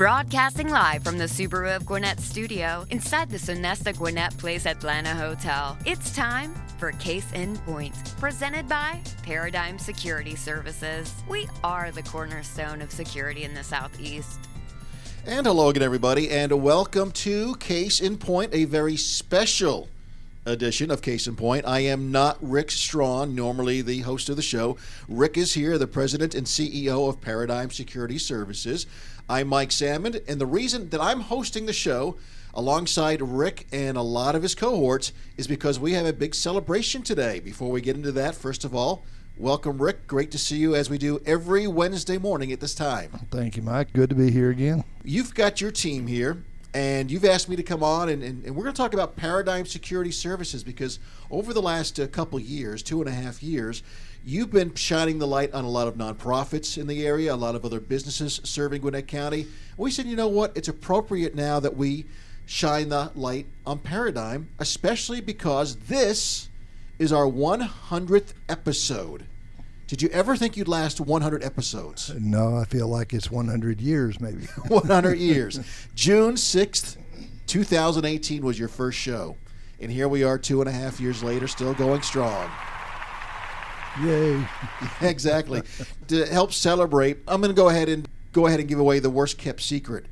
Broadcasting live from the Subaru of Gwinnett studio inside the Sonesta Gwinnett Place Atlanta Hotel. It's time for Case in Point, presented by Paradigm Security Services. We are the cornerstone of security in the Southeast. And hello again, everybody, and welcome to Case in Point, a very special edition of Case in Point. I am not Rick Strawn, normally the host of the show. Rick is here, the president and CEO of Paradigm Security Services. I'm Mike Sammond, and the reason that I'm hosting the show alongside Rick and a lot of his cohorts is because we have a big celebration today. Before we get into that, first of all, welcome, Rick. Great to see you as we do every Wednesday morning at this time. Thank you, Mike. Good to be here again. You've got your team here, and you've asked me to come on, and, and, and we're going to talk about Paradigm Security Services because over the last uh, couple years, two and a half years, You've been shining the light on a lot of nonprofits in the area, a lot of other businesses serving Gwinnett County. We said, you know what? It's appropriate now that we shine the light on Paradigm, especially because this is our 100th episode. Did you ever think you'd last 100 episodes? No, I feel like it's 100 years, maybe. 100 years. June 6th, 2018 was your first show. And here we are two and a half years later, still going strong. Yay. exactly. to help celebrate, I'm going to go ahead and go ahead and give away the worst kept secret.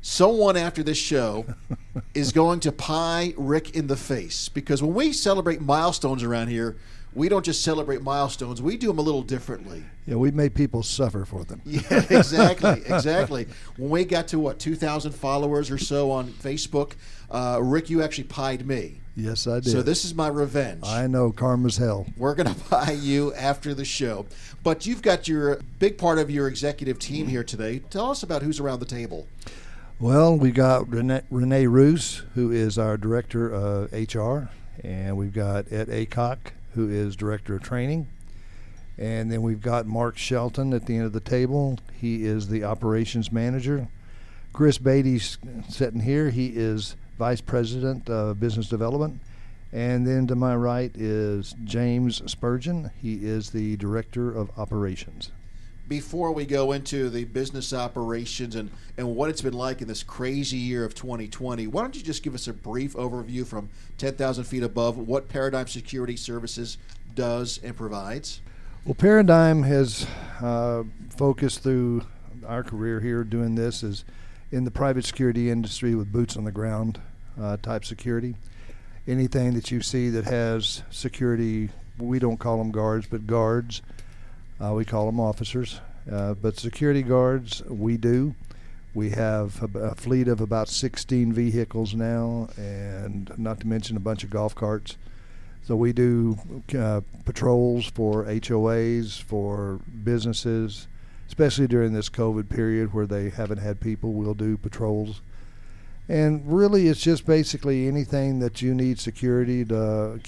Someone after this show is going to pie Rick in the face because when we celebrate milestones around here, we don't just celebrate milestones, we do them a little differently. Yeah, we made people suffer for them. Yeah, exactly, exactly. When we got to what, 2,000 followers or so on Facebook, uh, Rick, you actually pied me. Yes, I did. So this is my revenge. I know karma's hell. We're going to buy you after the show. But you've got your big part of your executive team here today. Tell us about who's around the table. Well, we got Renee, Renee Roos, who is our director of HR, and we've got Ed Acock, who is director of training. And then we've got Mark Shelton at the end of the table. He is the operations manager. Chris Beatty's sitting here. He is Vice President of Business Development. And then to my right is James Spurgeon. He is the Director of Operations. Before we go into the business operations and, and what it's been like in this crazy year of 2020, why don't you just give us a brief overview from 10,000 feet above what Paradigm Security Services does and provides? Well, Paradigm has uh, focused through our career here doing this is in the private security industry with boots on the ground uh, type security. Anything that you see that has security, we don't call them guards, but guards, uh, we call them officers. Uh, but security guards, we do. We have a, a, fleet of about 16 vehicles now, and not to mention a bunch of golf carts. So we do uh, patrols for HOAs, for businesses, especially during this COVID period where they haven't had people. We'll do patrols and really, it's just basically anything that you need security to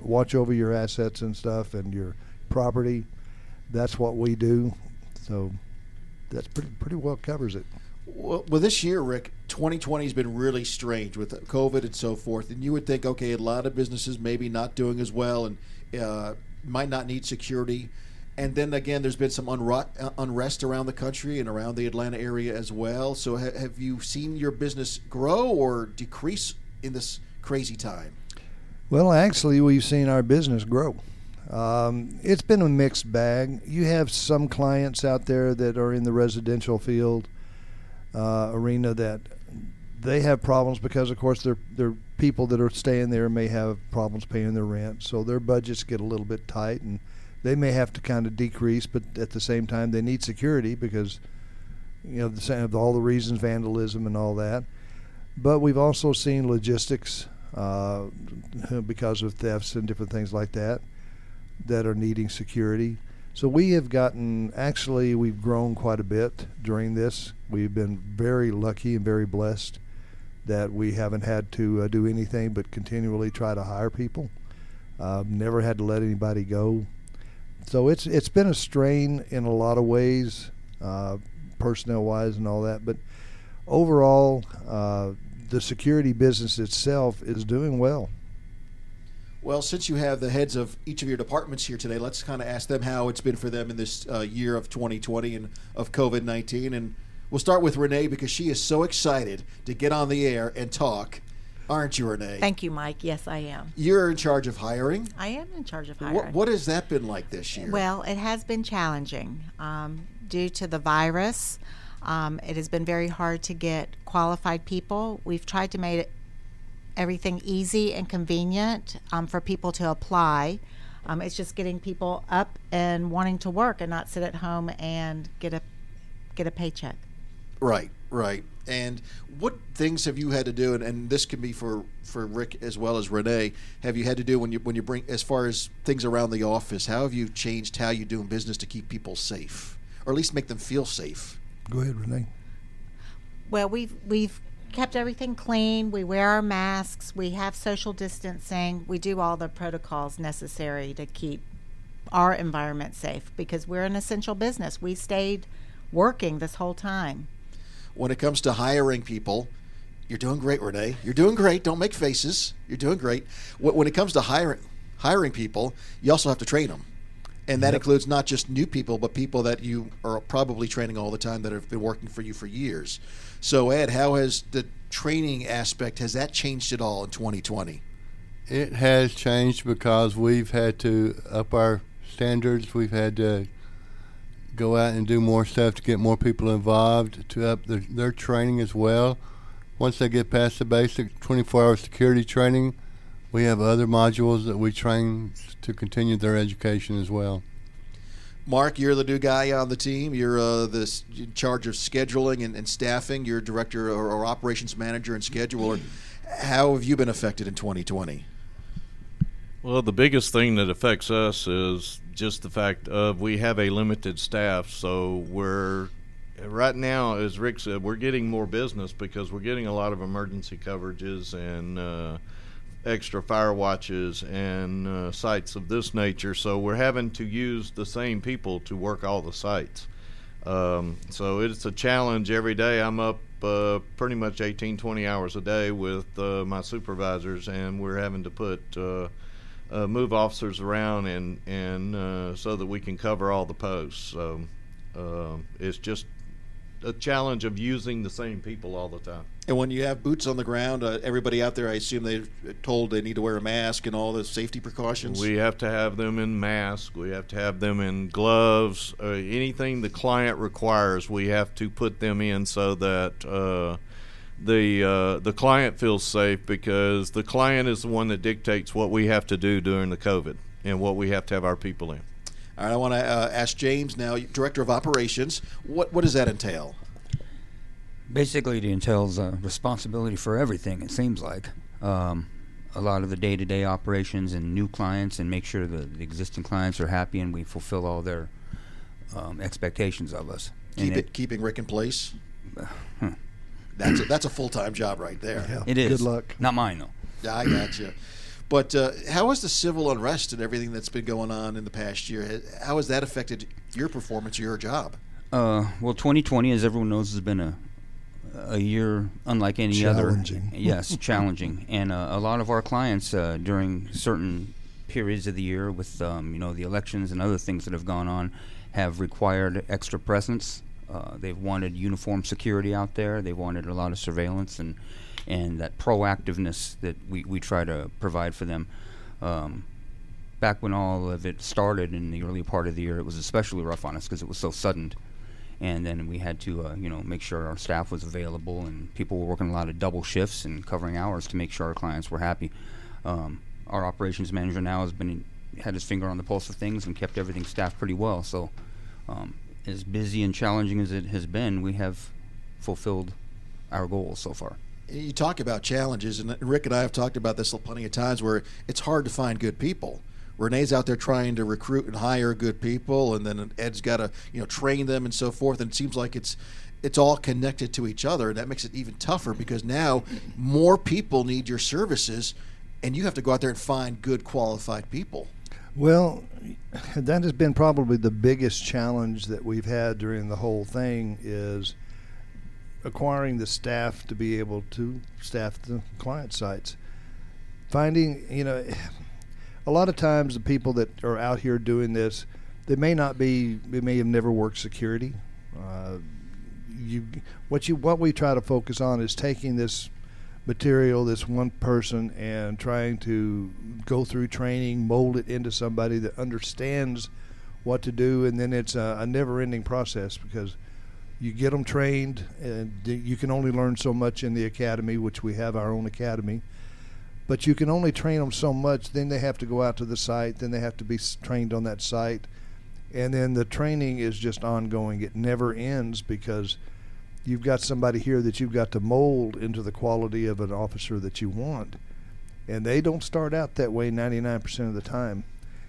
watch over your assets and stuff and your property. That's what we do. So that's pretty pretty well covers it. Well, well, this year, Rick, 2020 has been really strange with COVID and so forth. And you would think, okay, a lot of businesses maybe not doing as well and uh, might not need security. And then again, there's been some uh, unrest around the country and around the Atlanta area as well. So, ha- have you seen your business grow or decrease in this crazy time? Well, actually, we've seen our business grow. Um, it's been a mixed bag. You have some clients out there that are in the residential field uh, arena that they have problems because, of course, their their people that are staying there may have problems paying their rent, so their budgets get a little bit tight and they may have to kind of decrease, but at the same time, they need security because, you know, the same all the reasons, vandalism and all that. But we've also seen logistics uh, because of thefts and different things like that that are needing security. So we have gotten, actually, we've grown quite a bit during this. We've been very lucky and very blessed that we haven't had to uh, do anything but continually try to hire people. Uh, never had to let anybody go. So it's it's been a strain in a lot of ways, uh, personnel wise and all that. But overall, uh, the security business itself is doing well. Well, since you have the heads of each of your departments here today, let's kind of ask them how it's been for them in this uh, year of 2020 and of COVID 19. And we'll start with Renee because she is so excited to get on the air and talk. Aren't you, Renee? Thank you, Mike. Yes, I am. You're in charge of hiring. I am in charge of hiring. What, what has that been like this year? Well, it has been challenging um, due to the virus. Um, it has been very hard to get qualified people. We've tried to make it everything easy and convenient um, for people to apply. Um, it's just getting people up and wanting to work and not sit at home and get a get a paycheck. Right, right. And what things have you had to do? And, and this can be for, for Rick as well as Renee. Have you had to do when you when you bring as far as things around the office? How have you changed how you doing business to keep people safe, or at least make them feel safe? Go ahead, Renee. Well, we've we've kept everything clean. We wear our masks. We have social distancing. We do all the protocols necessary to keep our environment safe because we're an essential business. We stayed working this whole time. When it comes to hiring people, you're doing great, Renee. You're doing great. Don't make faces. You're doing great. When it comes to hiring hiring people, you also have to train them. And that Yep. includes not just new people, but people that you are probably training all the time that have been working for you for years. So, Ed, how has the training aspect has that changed at all in 2020? It has changed because we've had to up our standards. We've had to go out and do more stuff to get more people involved to up their, their training as well. Once they get past the basic 24-hour security training, we have other modules that we train to continue their education as well. Mark, you're the new guy on the team. You're uh, the in charge of scheduling and, and staffing. You're director or, or operations manager and scheduler. How have you been affected in 2020? Well, the biggest thing that affects us is just the fact of we have a limited staff. So we're right now, as Rick said, we're getting more business because we're getting a lot of emergency coverages and uh, extra fire watches and uh, sites of this nature. So we're having to use the same people to work all the sites. Um, so it's a challenge every day. I'm up uh, pretty much 18, 20 hours a day with uh, my supervisors, and we're having to put uh, uh, move officers around and and uh, so that we can cover all the posts. So um it's just a challenge of using the same people all the time. And when you have boots on the ground, uh, everybody out there, I assume they're told they need to wear a mask and all the safety precautions. We have to have them in masks. We have to have them in gloves. Uh, anything the client requires, we have to put them in so that uh, the uh, the client feels safe because the client is the one that dictates what we have to do during the COVID and what we have to have our people in. All right, I want to uh, ask James now, director of operations. What what does that entail? Basically, it entails uh, responsibility for everything. It seems like um, a lot of the day-to-day operations and new clients, and make sure the, the existing clients are happy and we fulfill all their um, expectations of us. And Keep it, keeping Rick in place. huh. That's a, that's a full time job right there. Yeah. It is. Good luck. Not mine though. Yeah, I got you. But uh, how has the civil unrest and everything that's been going on in the past year? How has that affected your performance, your job? Uh, well, 2020, as everyone knows, has been a a year unlike any Challenging. other. Yes, challenging, and uh, a lot of our clients uh, during certain periods of the year, with um, you know the elections and other things that have gone on, have required extra presence. Uh, they've wanted uniform security out there. They've wanted a lot of surveillance and and that proactiveness that we, we try to provide for them. Um, back when all of it started in the early part of the year, it was especially rough on us because it was so sudden. And then we had to, uh, you know, make sure our staff was available, and people were working a lot of double shifts and covering hours to make sure our clients were happy. Um, our operations manager now has been had his finger on the pulse of things and kept everything staffed pretty well. So, um, as busy and challenging as it has been, we have fulfilled our goals so far. You talk about challenges, and Rick and I have talked about this plenty of times where it's hard to find good people. Renee's out there trying to recruit and hire good people, and then Ed's got to you know train them and so forth. And it seems like it's it's all connected to each other, and that makes it even tougher because now more people need your services, and you have to go out there and find good qualified people. Well, that has been probably the biggest challenge that we've had during the whole thing is acquiring the staff to be able to staff the client sites. Finding, you know, a lot of times the people that are out here doing this, they may not be, they may have never worked security. Uh, you, what you, what we try to focus on is taking this material, this one person, and trying to go through training, mold it into somebody that understands what to do, and then it's a, a never-ending process because you get them trained, and you can only learn so much in the academy, which we have our own academy. But you can only train them so much. Then they have to go out to the site. Then they have to be trained on that site, and then the training is just ongoing. It never ends because you've got somebody here that you've got to mold into the quality of an officer that you want. And they don't start out that way 99% of the time.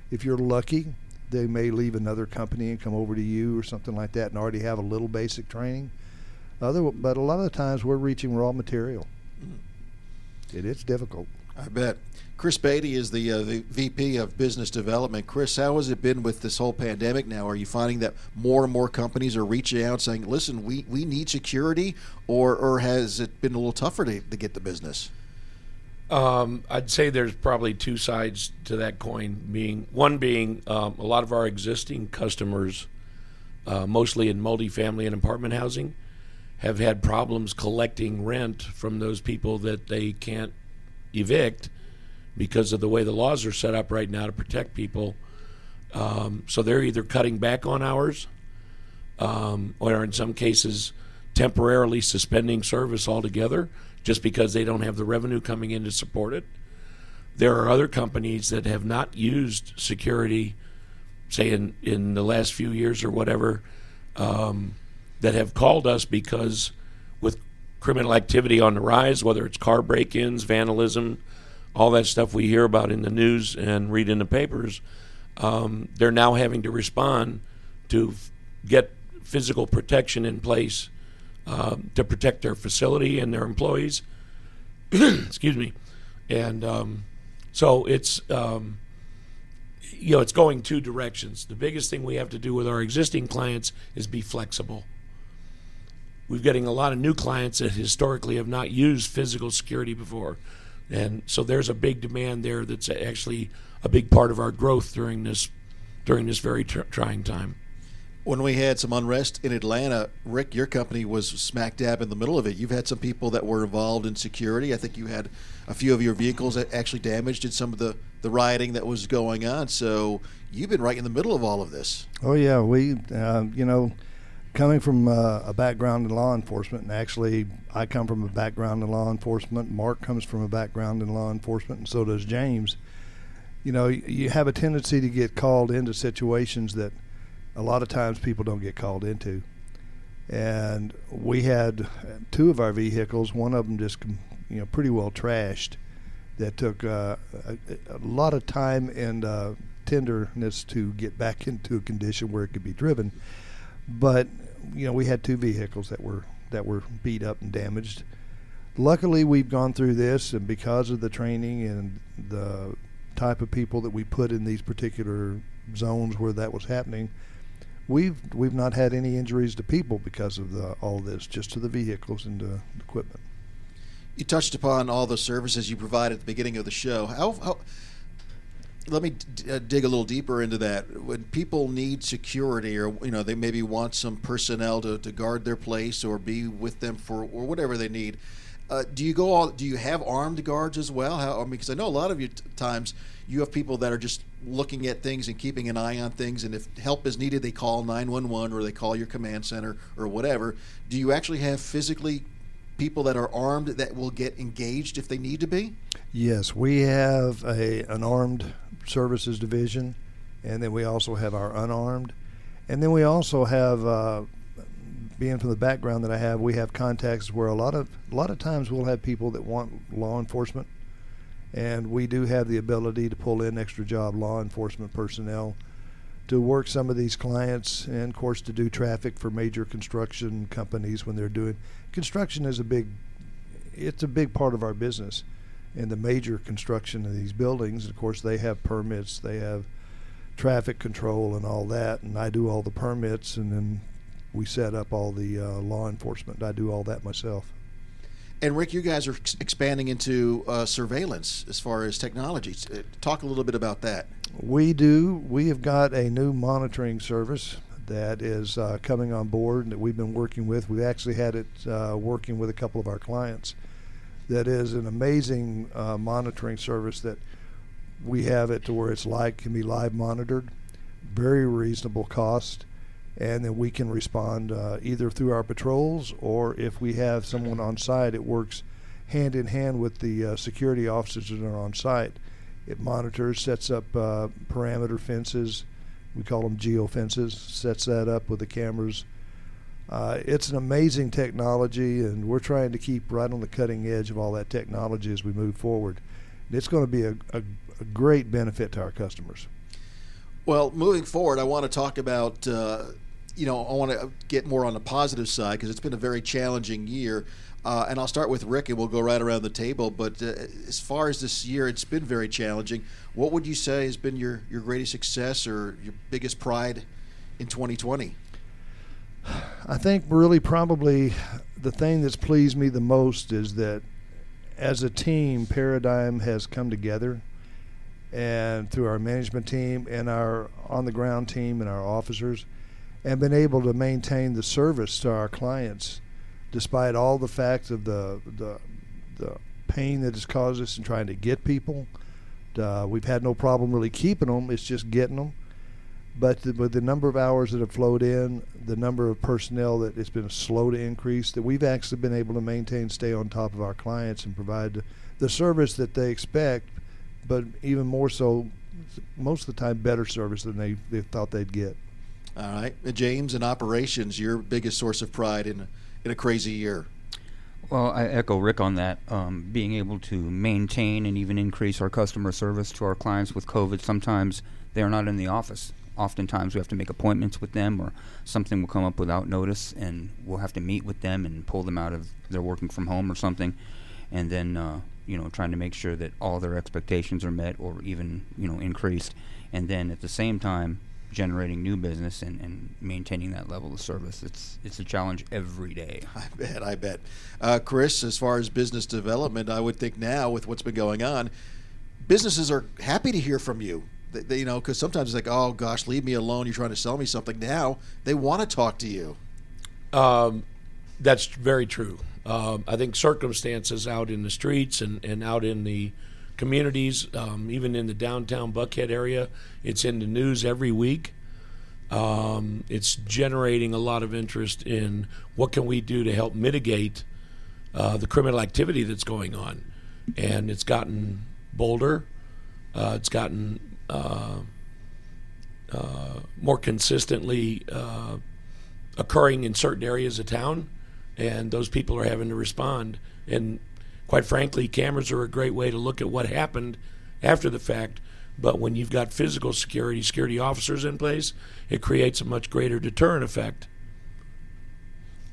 If you're lucky, they may leave another company and come over to you or something like that and already have a little basic training. Other, but a lot of the times we're reaching raw material. Mm. It is difficult. I bet. Chris Beatty is the, uh, the VP of Business Development. Chris, how has it been with this whole pandemic now? Are you finding that more and more companies are reaching out saying, listen, we, we need security, or, or has it been a little tougher to, to get the business? Um, I'd say there's probably two sides to that coin. Being one being um, a lot of our existing customers, uh, mostly in multifamily and apartment housing, have had problems collecting rent from those people that they can't evict because of the way the laws are set up right now to protect people. Um, so they're either cutting back on hours, um, or in some cases, temporarily suspending service altogether just because they don't have the revenue coming in to support it. There are other companies that have not used security, say in, in the last few years or whatever, um, that have called us because with criminal activity on the rise, whether it's car break ins, vandalism, all that stuff we hear about in the news and read in the papers, um, they're now having to respond to f- get physical protection in place um, to protect their facility and their employees. Excuse me, and um, so it's um, you know it's going two directions. The biggest thing we have to do with our existing clients is be flexible. We're getting a lot of new clients that historically have not used physical security before, and so there's a big demand there. That's actually a big part of our growth during this during this very tr- trying time when we had some unrest in Atlanta, Rick, your company was smack dab in the middle of it. You've had some people that were involved in security. I think you had a few of your vehicles that actually damaged in some of the, the rioting that was going on. So you've been right in the middle of all of this. Oh, yeah. We, uh, you know, coming from uh, a background in law enforcement, and actually, I come from a background in law enforcement. Mark comes from a background in law enforcement, and so does James. You know, you have a tendency to get called into situations that – a lot of times people don't get called into. And we had two of our vehicles, one of them just you know pretty well trashed. That took uh, a, a, lot of time and uh, tenderness to get back into a condition where it could be driven. But you know we had two vehicles that were that were beat up and damaged. Luckily, we've gone through this, and because of the training and the type of people that we put in these particular zones where that was happening, we've we've not had any injuries to people because of the, all this, just to the vehicles and the equipment. You touched upon all the services you provide at the beginning of the show. How, how let me d- uh, dig a little deeper into that. When people need security, or you know, they maybe want some personnel to, to guard their place or be with them for or whatever they need. Uh, do you go all? Do you have armed guards as well? How, I mean, because I know a lot of you t- times you have people that are just looking at things and keeping an eye on things, and if help is needed, they call 911 or they call your command center or whatever. Do you actually have physically people that are armed that will get engaged if they need to be? Yes, we have a an armed services division, and then we also have our unarmed, and then we also have. Uh, being from the background that I have, we have contacts where a lot of a lot of times we'll have people that want law enforcement and we do have the ability to pull in extra job law enforcement personnel to work some of these clients, and of course to do traffic for major construction companies when they're doing construction is a big it's a big part of our business in the major construction of these buildings. Of course, they have permits, they have traffic control and all that, and I do all the permits, and then we set up all the uh, law enforcement. I do all that myself. And Rick, you guys are ex- expanding into uh, surveillance as far as technology. Uh, Talk a little bit about that. We do. We have got a new monitoring service that is uh, coming on board that we've been working with. We've actually had it uh, working with a couple of our clients. That is an amazing uh, monitoring service that we have it to where it's like can be live monitored, very reasonable cost, and then we can respond uh, either through our patrols or if we have someone on site, it works hand in hand with the uh, security officers that are on site. It monitors, sets up uh, parameter fences. We call them geo fences. Sets that up with the cameras. Uh, it's an amazing technology, and we're trying to keep right on the cutting edge of all that technology as we move forward. And it's going to be a, a, a great benefit to our customers. Well, moving forward, I want to talk about, uh, you know, I want to get more on the positive side because it's been a very challenging year. Uh, and I'll start with Rick, and we'll go right around the table. But uh, as far as this year, it's been very challenging. What would you say has been your, your greatest success or your biggest pride in 2020? I think really probably the thing that's pleased me the most is that as a team, Paradigm has come together, and through our management team and our on the ground team and our officers, and been able to maintain the service to our clients despite all the facts of the the, the pain that has caused us in trying to get people. Uh, we've had no problem really keeping them; it's just getting them. But the, with the number of hours that have flowed in, the number of personnel that it's been slow to increase, that we've actually been able to maintain, stay on top of our clients, and provide the service that they expect, but even more so, most of the time, better service than they, they thought they'd get. All right, James, in operations, your biggest source of pride in in a crazy year. Well, I echo Rick on that. Um, being able to maintain and even increase our customer service to our clients with COVID, sometimes they are not in the office. Oftentimes, we have to make appointments with them, or something will come up without notice, and we'll have to meet with them and pull them out of their working from home or something, and then uh, you know trying to make sure that all their expectations are met or even you know increased, and then at the same time generating new business and, and maintaining that level of service. It's it's a challenge every day. I bet, I bet. Uh, Chris, as far as business development, I would think now with what's been going on, businesses are happy to hear from you. They, they, you know, because sometimes it's like, oh gosh, leave me alone. You're trying to sell me something. Now they want to talk to you. Um, that's very true. Um, I think circumstances out in the streets and, and out in the communities, um, even in the downtown Buckhead area, it's in the news every week. Um, it's generating a lot of interest in what can we do to help mitigate uh, the criminal activity that's going on, and it's gotten bolder. Uh, it's gotten uh, uh more consistently uh, occurring in certain areas of town, and those people are having to respond. And quite frankly, cameras are a great way to look at what happened after the fact. But when you've got physical security, security officers in place, it creates a much greater deterrent effect.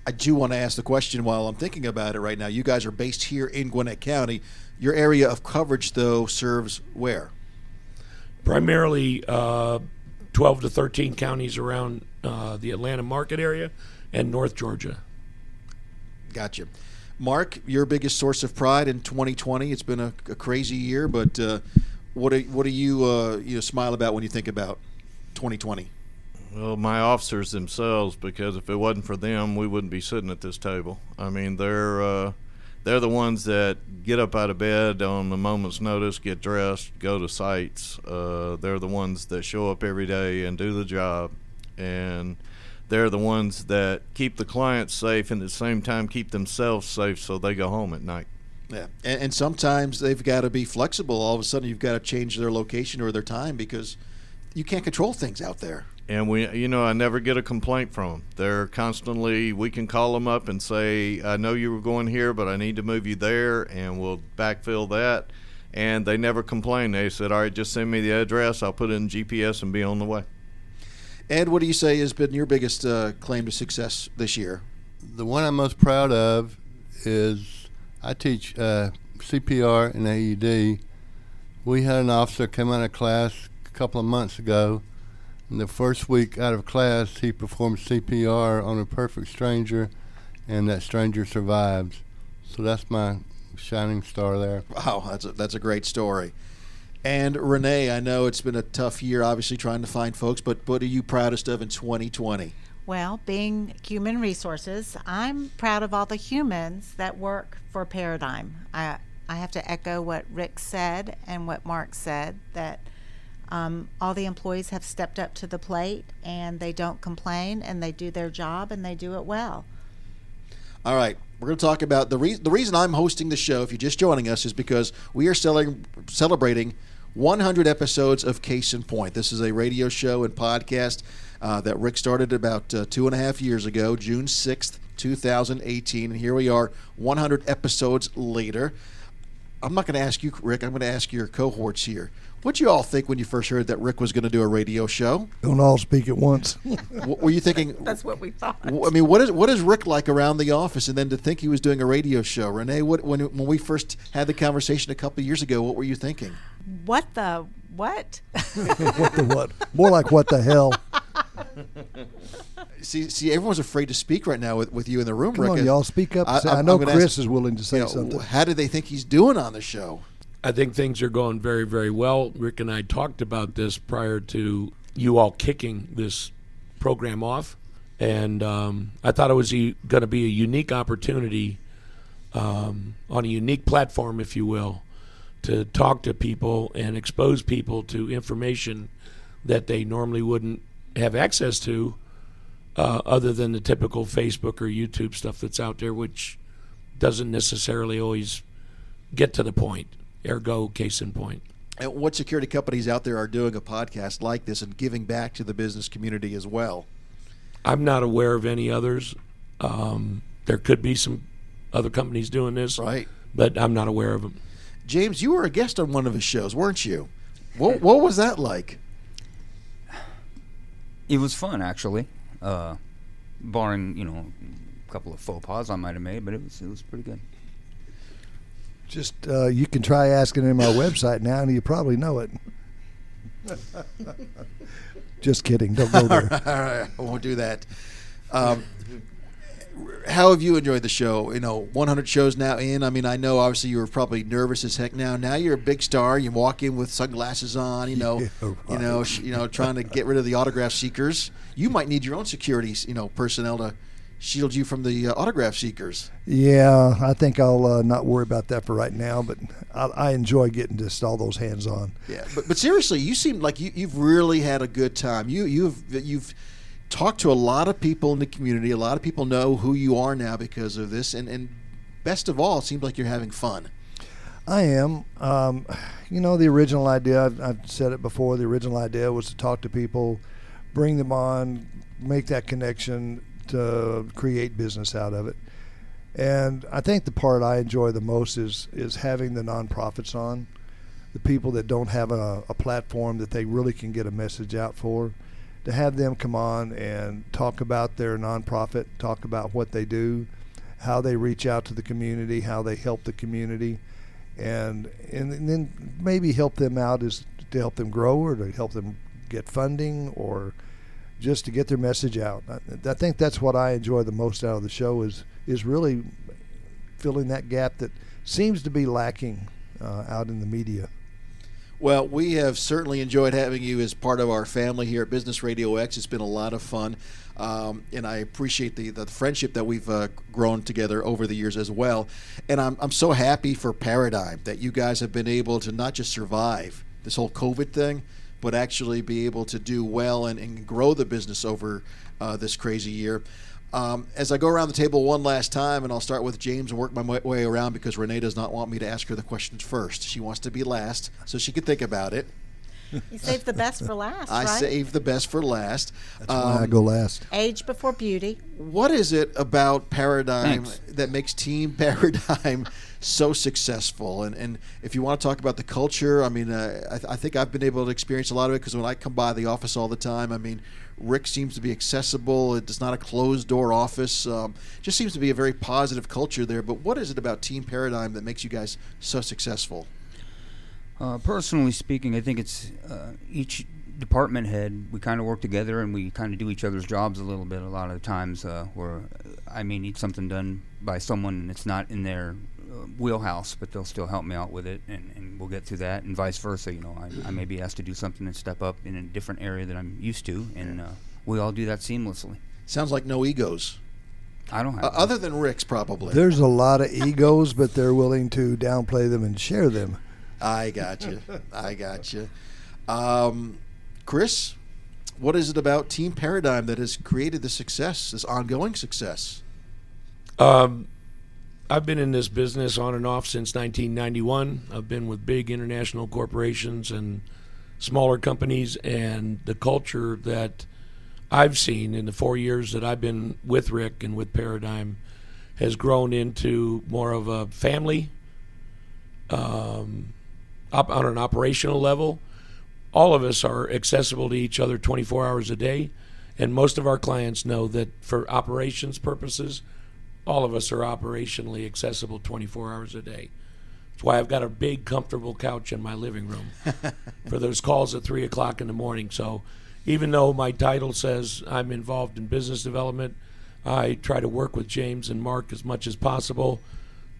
I do want to ask the question while I'm thinking about it right now. You guys are based here in Gwinnett County. Your area of coverage, though, serves where? Primarily uh, 12 to 13 counties around uh, the Atlanta market area and North Georgia. Gotcha. Mark, your biggest source of pride in 2020. It's been a, a crazy year, but uh, what do, what do you uh, you know, smile about when you think about 2020? Well, my officers themselves, because if it wasn't for them, we wouldn't be sitting at this table. I mean, they're uh, they're the ones that get up out of bed on a moment's notice, get dressed, go to sites. Uh, they're the ones that show up every day and do the job, and they're the ones that keep the clients safe and at the same time keep themselves safe so they go home at night. Yeah, and, and sometimes they've got to be flexible. All of a sudden, you've got to change their location or their time because you can't control things out there. And we, you know, I never get a complaint from them. They're constantly. We can call them up and say, "I know you were going here, but I need to move you there," and we'll backfill that. and they never complain. They said, "All right, just send me the address. I'll put it in GPS and be on the way." And what do you say has been your biggest uh, claim to success this year? The one I'm most proud of is I teach uh, CPR and AED. We had an officer come out of class a couple of months ago. And the first week out of class, he performed CPR on a perfect stranger, and that stranger survived. So that's my shining star there. Wow, that's a, that's a great story. And Renee, I know it's been a tough year, obviously trying to find folks, but what are you proudest of in 2020? Well, being human resources, I'm proud of all the humans that work for Paradigm. I, I have to echo what Rick said and what Mark said that um, all the employees have stepped up to the plate and they don't complain and they do their job and they do it well. All right, we're going to talk about the reason. The reason I'm hosting the show, if you're just joining us, is because we are selling, celebrating 100 episodes of Case in Point. This is a radio show and podcast uh, that Rick started about uh, two and a half years ago, June 6th, 2018. And here we are, 100 episodes later. I'm not going to ask you, Rick. I'm going to ask your cohorts here. What did you all think when you first heard that Rick was going to do a radio show? Don't all speak at once. what were you thinking? That's what we thought. I mean, what is what is Rick like around the office, and then to think he was doing a radio show? Renee, what when when we first had the conversation a couple of years ago, what were you thinking? What the what? what the what? More like what the hell? See, see, everyone's afraid to speak right now with, with you in the room. Come Rick. on, y'all speak up. I, I, I know Chris ask, is willing to say you know, something. How do they think he's doing on the show? I think things are going very, very well. Rick and I talked about this prior to you all kicking this program off, and um, I thought it was going to be a unique opportunity um, on a unique platform, if you will, to talk to people and expose people to information that they normally wouldn't have access to, uh, other than the typical Facebook or YouTube stuff that's out there, which doesn't necessarily always get to the point ergo case in point. And what security companies out there are doing a podcast like this and giving back to the business community as well? I'm not aware of any others. Um, there could be some other companies doing this, right? But I'm not aware of them. James, you were a guest on one of his shows, weren't you? What, what was that like? It was fun, actually. Uh, barring you know a couple of faux pas I might have made, but it was it was pretty good. Just uh, you can try asking him our website now, and you probably know it. Just kidding. Don't go there. All right, I won't do that. Um, how have you enjoyed the show? You know, 100 shows now in. I mean, I know obviously you were probably nervous as heck. Now, now you're a big star. You walk in with sunglasses on. You know, Yeah, you know, sh- you know, trying to get rid of the autograph seekers. You might need your own security, you know, personnel to shield you from the uh, autograph seekers. Yeah, I think I'll uh, not worry about that for right now. But I, I enjoy getting just all those hands on. Yeah, but, but seriously, you seem like you, you've really had a good time. You you've you've talked to a lot of people in the community. A lot of people know who you are now because of this, and and best of all, it seems like you're having fun. I am. Um, you know, the original idea, I've, I've said it before, the original idea was to talk to people, bring them on, make that connection to create business out of it. And I think the part I enjoy the most is, is having the nonprofits on, the people that don't have a, a platform that they really can get a message out for, to have them come on and talk about their nonprofit, talk about what they do, how they reach out to the community, how they help the community and and then maybe help them out is to help them grow or to help them get funding or just to get their message out. I, I think that's what I enjoy the most out of the show is is really filling that gap that seems to be lacking uh, out in the media. Well, we have certainly enjoyed having you as part of our family here at Business Radio X. It's been a lot of fun, um, and I appreciate the, the friendship that we've uh, grown together over the years as well. And I'm, I'm so happy for Paradigm that you guys have been able to not just survive this whole COVID thing, but actually be able to do well and, and grow the business over uh, this crazy year. Um, as I go around the table one last time, and I'll start with James and work my way around because Renee does not want me to ask her the questions first. She wants to be last so she can think about it. You saved the best for last, I right? saved the best for last. That's why I Um, go last. Age before beauty. What is it about Paradigm Thanks. that makes Team Paradigm so successful? And and if you want to talk about the culture, I mean, uh, I, th- I think I've been able to experience a lot of it because when I come by the office all the time, I mean, Rick seems to be accessible. It's not a closed door office. Um, just seems to be a very positive culture there. But what is it about Team Paradigm that makes you guys so successful? Uh, personally speaking, I think it's uh, each department head. We kind of work together and we kind of do each other's jobs a little bit. A lot of the times, uh, where I may need something done by someone and it's not in their wheelhouse, but they'll still help me out with it, and, and we'll get through that, and vice versa. You know, I, I may be asked to do something and step up in a different area that I'm used to, and uh, we all do that seamlessly. Sounds like no egos, I don't have uh, other than Rick's probably. There's a lot of egos, but they're willing to downplay them and share them. I got you. I got you. Um, Chris, what is it about Team Paradigm that has created the success, this ongoing success? Um, I've been in this business on and off since 1991. I've been with big international corporations and smaller companies, and the culture that I've seen in the four years that I've been with Rick and with Paradigm has grown into more of a family um, up on an operational level. All of us are accessible to each other 24 hours a day, and most of our clients know that for operations purposes, all of us are operationally accessible 24 hours a day. That's why I've got a big, comfortable couch in my living room for those calls at 3 o'clock in the morning. So even though my title says I'm involved in business development, I try to work with James and Mark as much as possible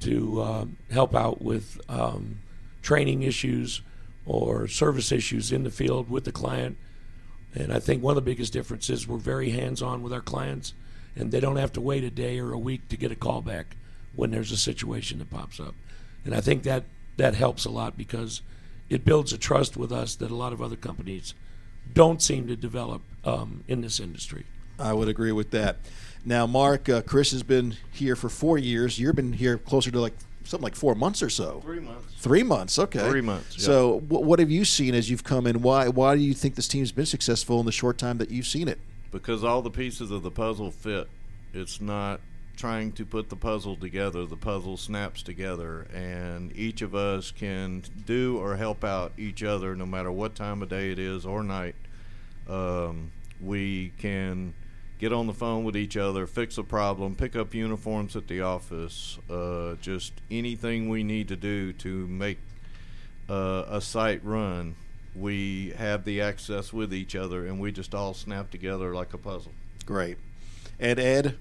to um, help out with um, training issues or service issues in the field with the client. And I think one of the biggest differences we're very hands on with our clients, and they don't have to wait a day or a week to get a call back when there's a situation that pops up. And I think that that helps a lot because it builds a trust with us that a lot of other companies don't seem to develop um, in this industry. I would agree with that. Now, Mark, uh, Chris has been here for four years. You've been here closer to like something like four months or so. Three months. Three months, okay. Three months, yeah. So, wh- what have you seen as you've come in? Why Why do you think this team's been successful in the short time that you've seen it? Because all the pieces of the puzzle fit. It's not trying to put the puzzle together. The puzzle snaps together, and each of us can do or help out each other no matter what time of day it is or night. Um, we can get on the phone with each other, fix a problem, pick up uniforms at the office, uh, just anything we need to do to make uh, a site run. We have the access with each other, and we just all snap together like a puzzle. Great. And Ed,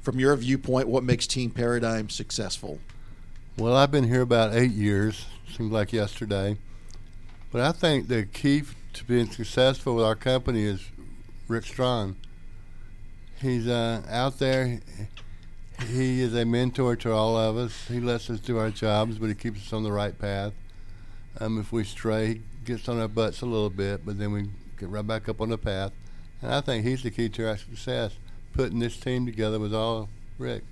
from your viewpoint, what makes Team Paradigm successful? Well, I've been here about eight years. Seems like yesterday. But I think the key to being successful with our company is Rick Strawn. He's uh, out there. He is a mentor to all of us. He lets us do our jobs, but he keeps us on the right path. Um, if we stray, he gets on our butts a little bit, but then we get right back up on the path. And I think he's the key to our success, putting this team together with all Rick.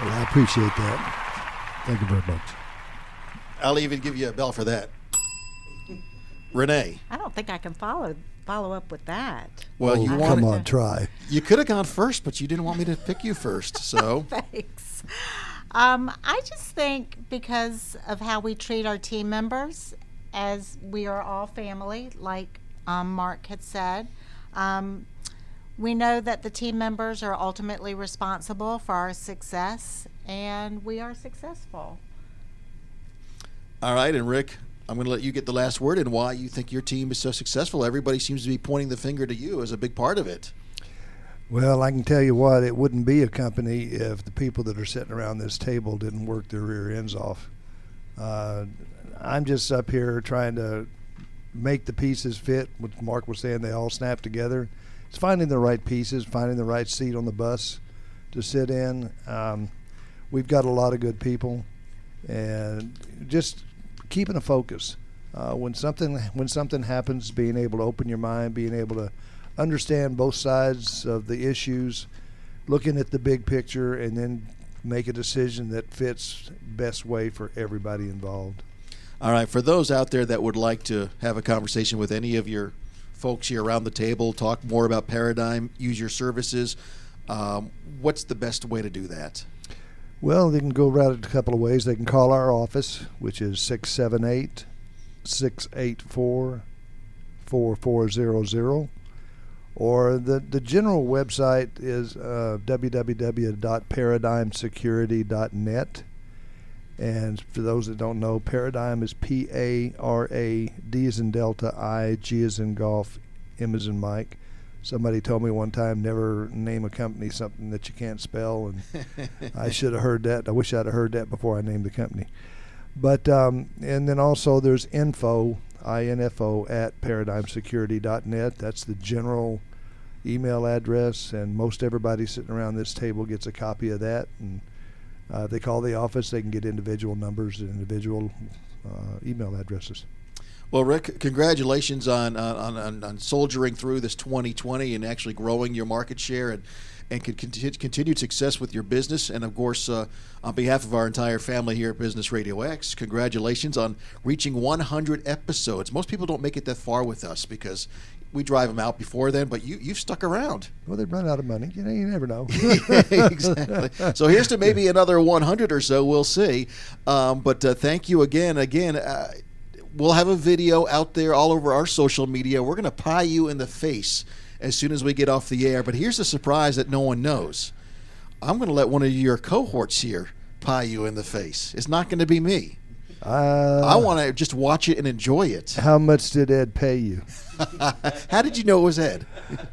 Well, I appreciate that. Thank you very much. I'll even give you a bell for that. Renee. I don't think I can follow follow up with that. Well, you Oh, wanted, come on, try. You could have gone first, but you didn't want me to pick you first. So Thanks. Um, I just think because of how we treat our team members, as we are all family, like um, Mark had said, um, we know that the team members are ultimately responsible for our success, and we are successful. All right, and Rick, I'm going to let you get the last word and why you think your team is so successful. Everybody seems to be pointing the finger to you as a big part of it. Well, I can tell you what, it wouldn't be a company if the people that are sitting around this table didn't work their rear ends off. Uh, I'm just up here trying to make the pieces fit. What Mark was saying, they all snap together. It's finding the right pieces, finding the right seat on the bus to sit in. Um, we've got a lot of good people, and just keeping a focus. Uh, when something when something happens, being able to open your mind, being able to understand both sides of the issues, looking at the big picture, and then make a decision that fits best way for everybody involved. All right, for those out there that would like to have a conversation with any of your folks here around the table, talk more about Paradigm, use your services, um, what's the best way to do that? Well, they can go about it a couple of ways. They can call our office, which is 678 684 4400. Or the, the general website is uh, www.paradigmsecurity.net. And for those that don't know, Paradigm is P A R A D as in Delta, I, G as in Golf, M as in Mike. Somebody told me one time never name a company something that you can't spell, and I should have heard that. I wish I'd have heard that before I named the company. But um, and then also there's info, info at paradigmsecurity.net. That's the general email address, and most everybody sitting around this table gets a copy of that. And uh, they call the office, they can get individual numbers and individual uh, email addresses. Well, Rick, congratulations on, on, on, on, soldiering through this 2020 and actually growing your market share and, and continued success with your business. And of course, uh, on behalf of our entire family here at Business Radio X, congratulations on reaching 100 episodes. Most people don't make it that far with us because we drive them out before then, but you you've stuck around. Well, they run out of money. You know, you never know. exactly. So here's to maybe another 100 or so. We'll see. Um, but uh, thank you again. Again. Uh, we'll have a video out there all over our social media. We're going to pie you in the face as soon as we get off the air. But here's the surprise that no one knows. I'm going to let one of your cohorts here pie you in the face. It's not going to be me. Uh, I want to just watch it and enjoy it. How much did Ed pay you? How did you know it was Ed?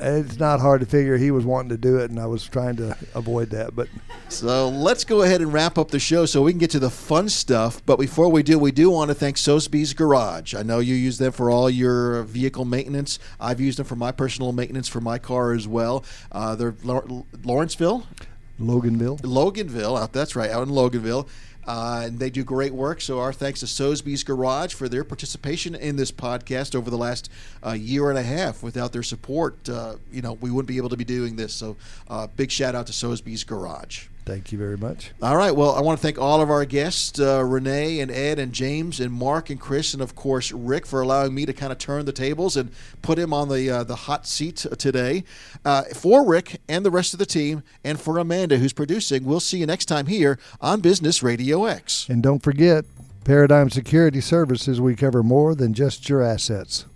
it's not hard to figure he was wanting to do it, and I was trying to avoid that. But so let's go ahead and wrap up the show so we can get to the fun stuff. But before we do, we do want to thank Soesbee's Garage. I know you use them for all your vehicle maintenance. I've used them for my personal maintenance for my car as well. Uh, they're Lawrenceville. Loganville. Loganville, that's right, out in Loganville. Uh, and they do great work. So our thanks to Soesbee's Garage for their participation in this podcast over the last uh, year and a half. Without their support, uh, you know, we wouldn't be able to be doing this. So uh, big shout out to Soesbee's Garage. Thank you very much. All right. Well, I want to thank all of our guests, uh, Renee and Ed and James and Mark and Chris and of course Rick for allowing me to kind of turn the tables and put him on the uh, the hot seat today. Uh, for Rick and the rest of the team, and for Amanda who's producing, we'll see you next time here on Business Radio X. And don't forget, Paradigm Security Services. We cover more than just your assets.